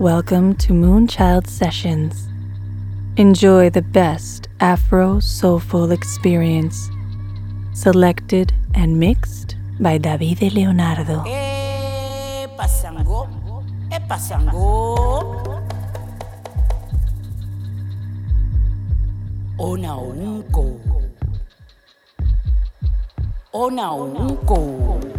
Welcome to Moonchild Sessions. Enjoy the best Afro soulful experience. Selected and mixed by David Leonardo. Eh, Epa sango. Eh, Ona unko. Ona unko.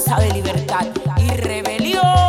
Danza de libertad y rebelión.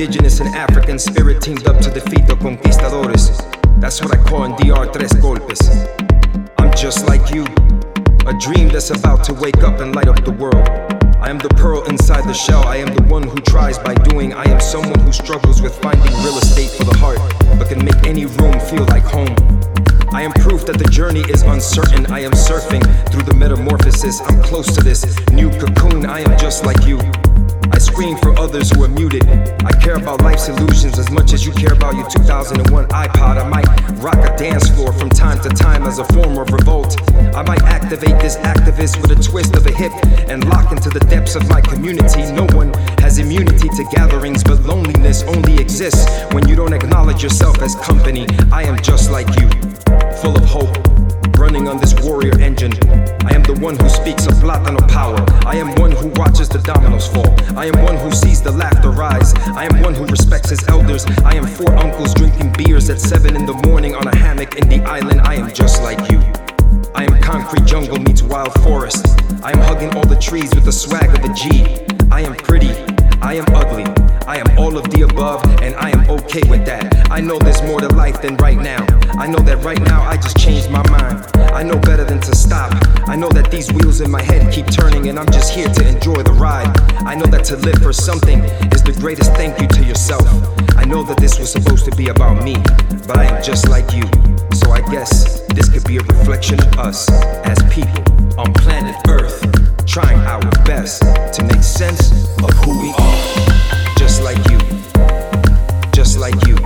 Indigenous and African spirit teamed up to defeat the conquistadores. That's what I call in DR Tres Golpes. I'm just like you. A dream that's about to wake up and light up the world. I am the pearl inside the shell. I am the one who tries by doing. I am someone who struggles with finding real estate for the heart, but can make any room feel like home. I am proof that the journey is uncertain. I am surfing through the metamorphosis. I'm close to this new cocoon. I am just like you. I scream for others who are muted. I care about life's illusions as much as you care about your 2001 iPod. I might rock a dance floor from time to time as a form of revolt. I might activate this activist with a twist of a hip and lock into the depths of my community. No one has immunity to gatherings, but loneliness only exists when you don't acknowledge yourself as company. I am just like you, full of hope running on this warrior engine. I am the one who speaks of Platano power. I am one who watches the dominoes fall. I am one who sees the laughter rise. I am one who respects his elders. I am four uncles drinking beers at seven in the morning on a hammock in the island. I am just like you. I am concrete jungle meets wild forest. I am hugging all the trees with the swag of the G. I am pretty. I am ugly. I am all of the above, and I am okay with that. I know there's more to life than right now. I know that right now I just changed my mind. I know better than to stop. I know that these wheels in my head keep turning, and I'm just here to enjoy the ride. I know that to live for something is the greatest thank you to yourself. I know that this was supposed to be about me, but I am just like you. So I guess this could be a reflection of us as people on planet Earth, trying our best to make sense of who we are. Just like you, just like you,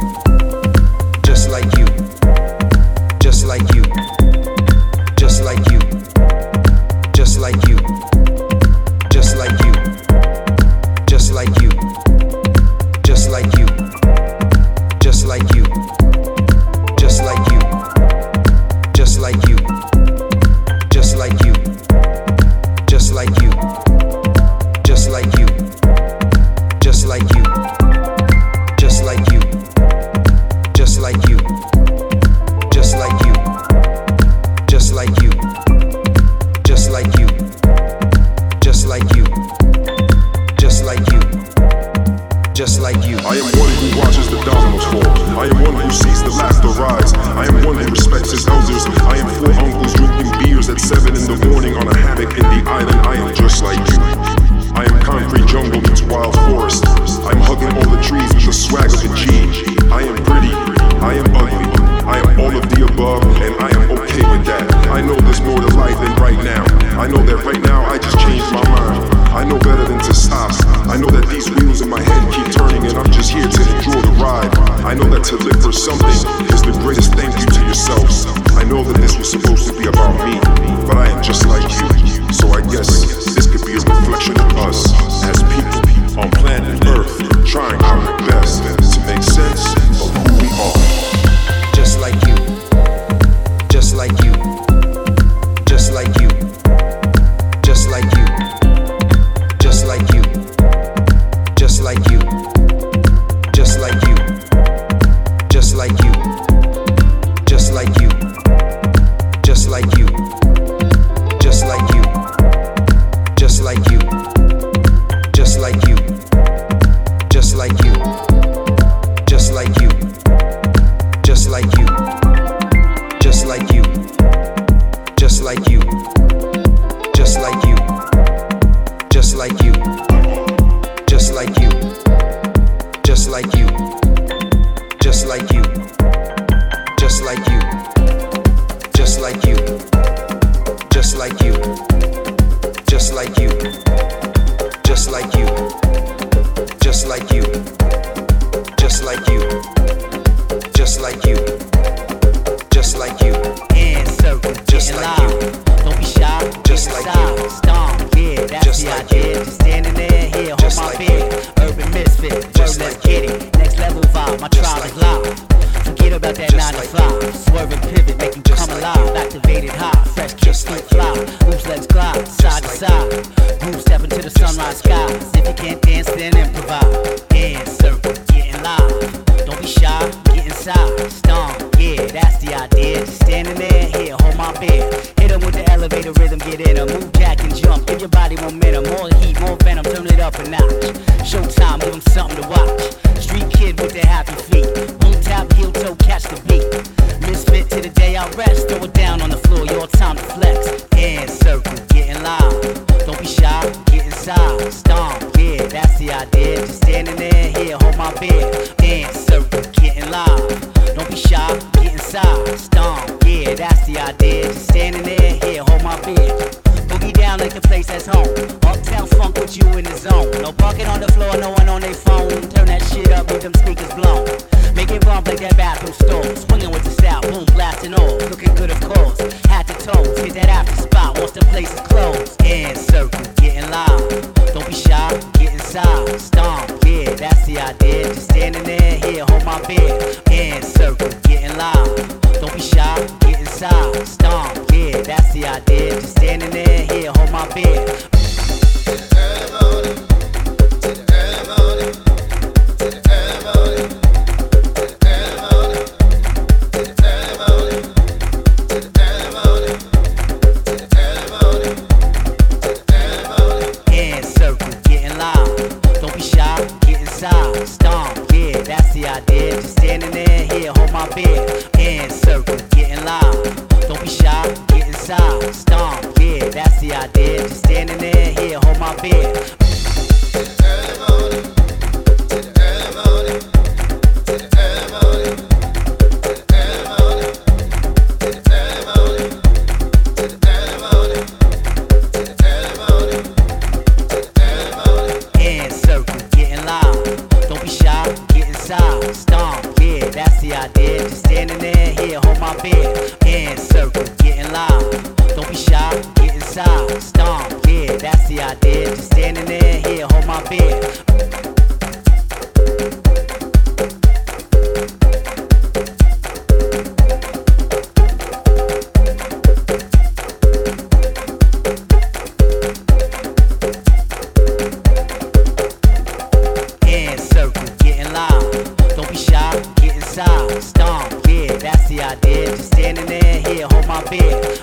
That's the idea. Just standing there, here, hold my beer. Boogie down like the place that's home. Uptown funk with you in the zone. No parking on the floor, no one on their phone. Turn that shit up, leave them sneakers blown. Make it bump like that bathroom stall. Swinging with the sound, boom, blasting all. Looking good, of Did. Just standing there here, hold my beer.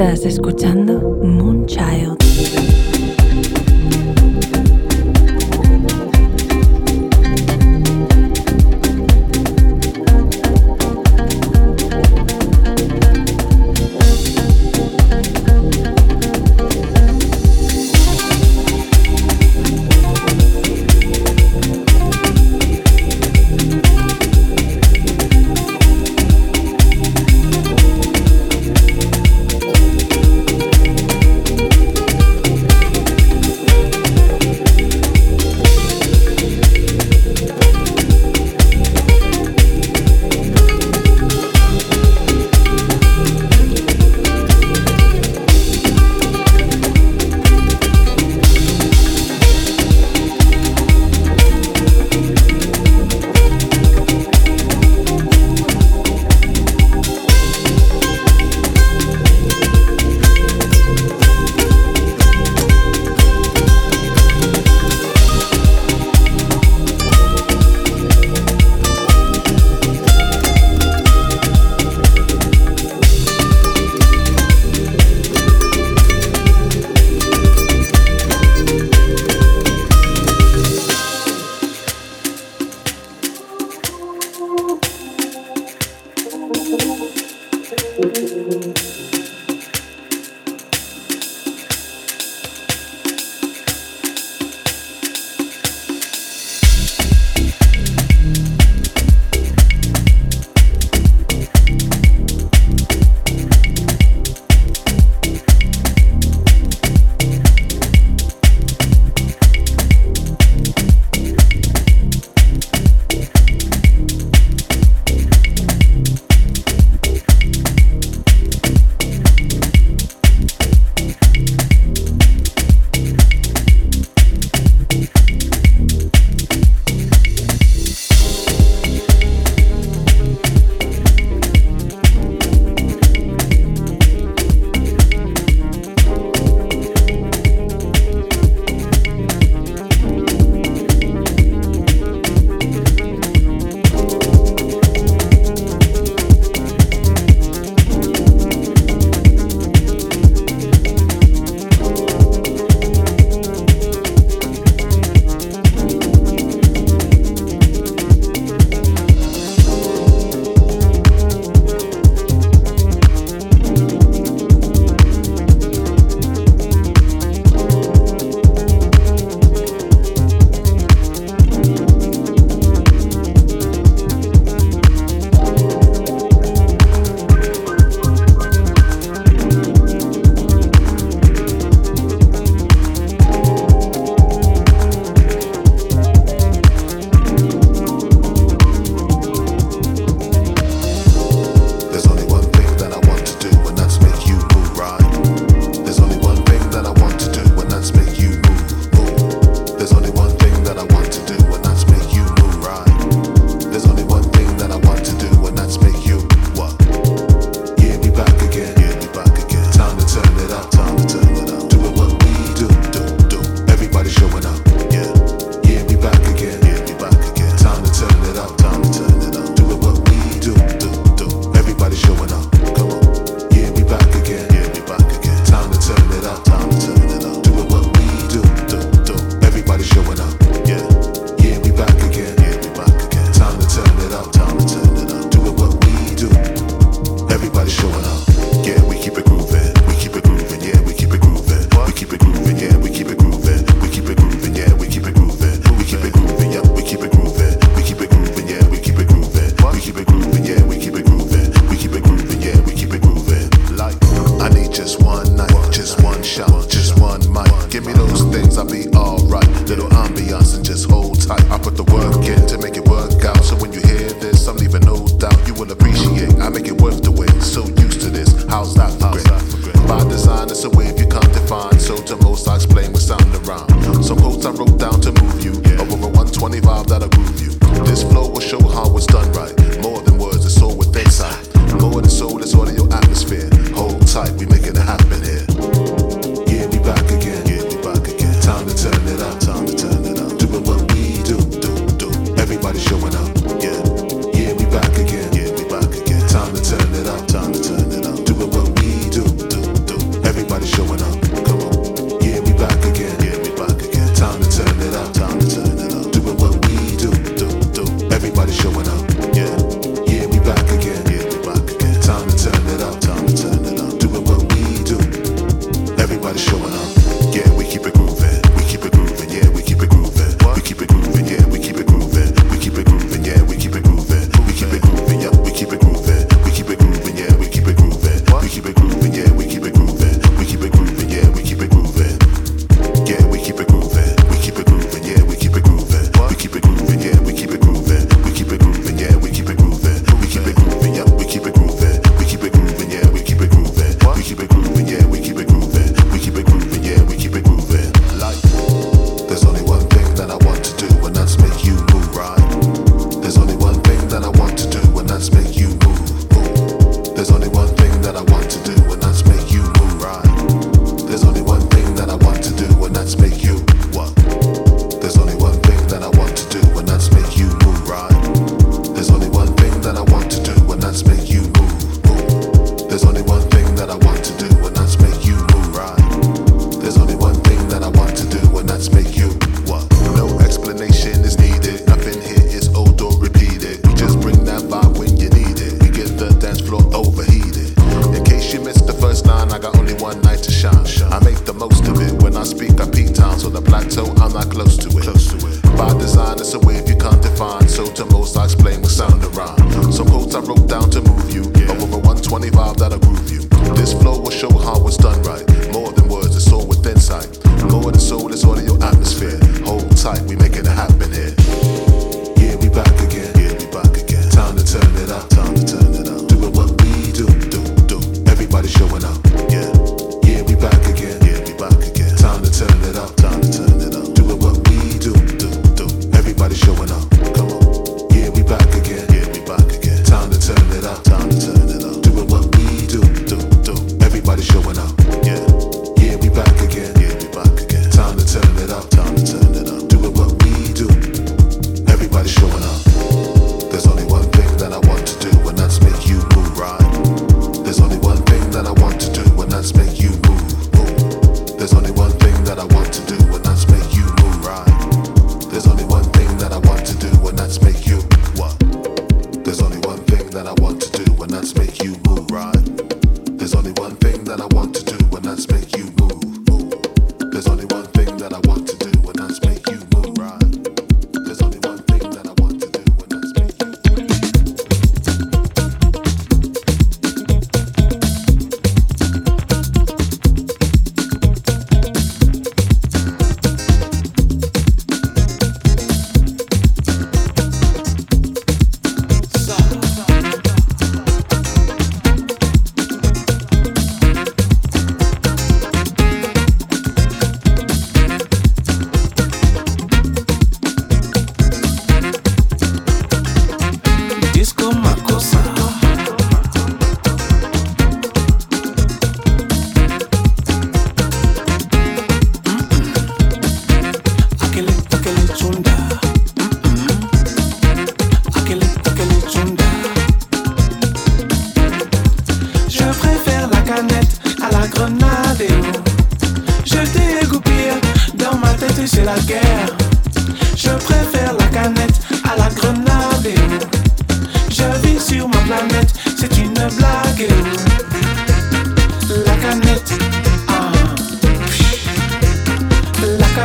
Estás escuchando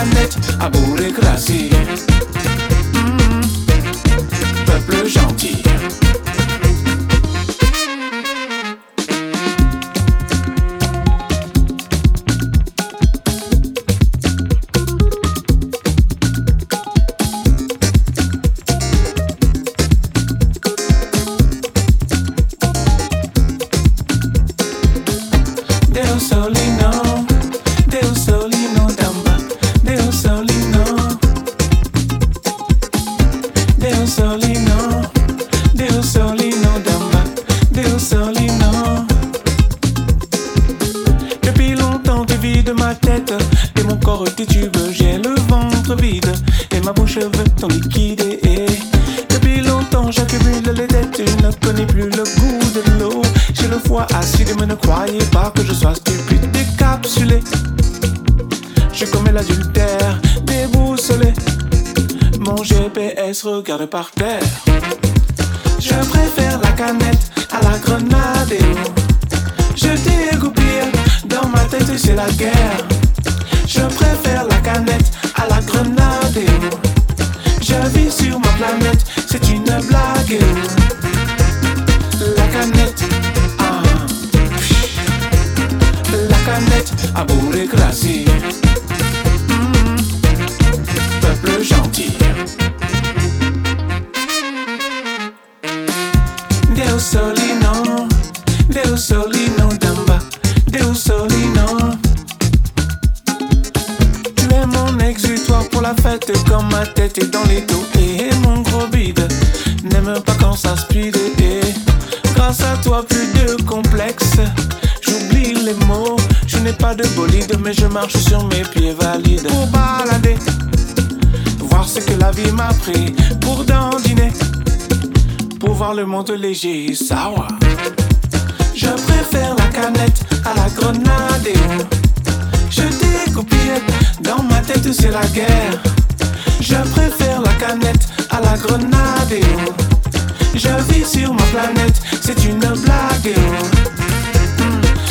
planet, a bourgeoisie. Je n'ai pas de bolide, mais je marche sur mes pieds valides. Pour balader, voir ce que la vie m'a pris. Pour dandiner, pour voir le monde léger. Sawa. Je préfère la canette à la grenade. Je découpille, dans ma tête c'est la guerre. Je préfère la canette à la grenade. Je vis sur ma planète, c'est une blague.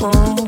Oh,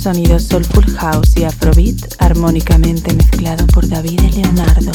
sonido soulful house y afrobeat armónicamente mezclado por David Leonardo.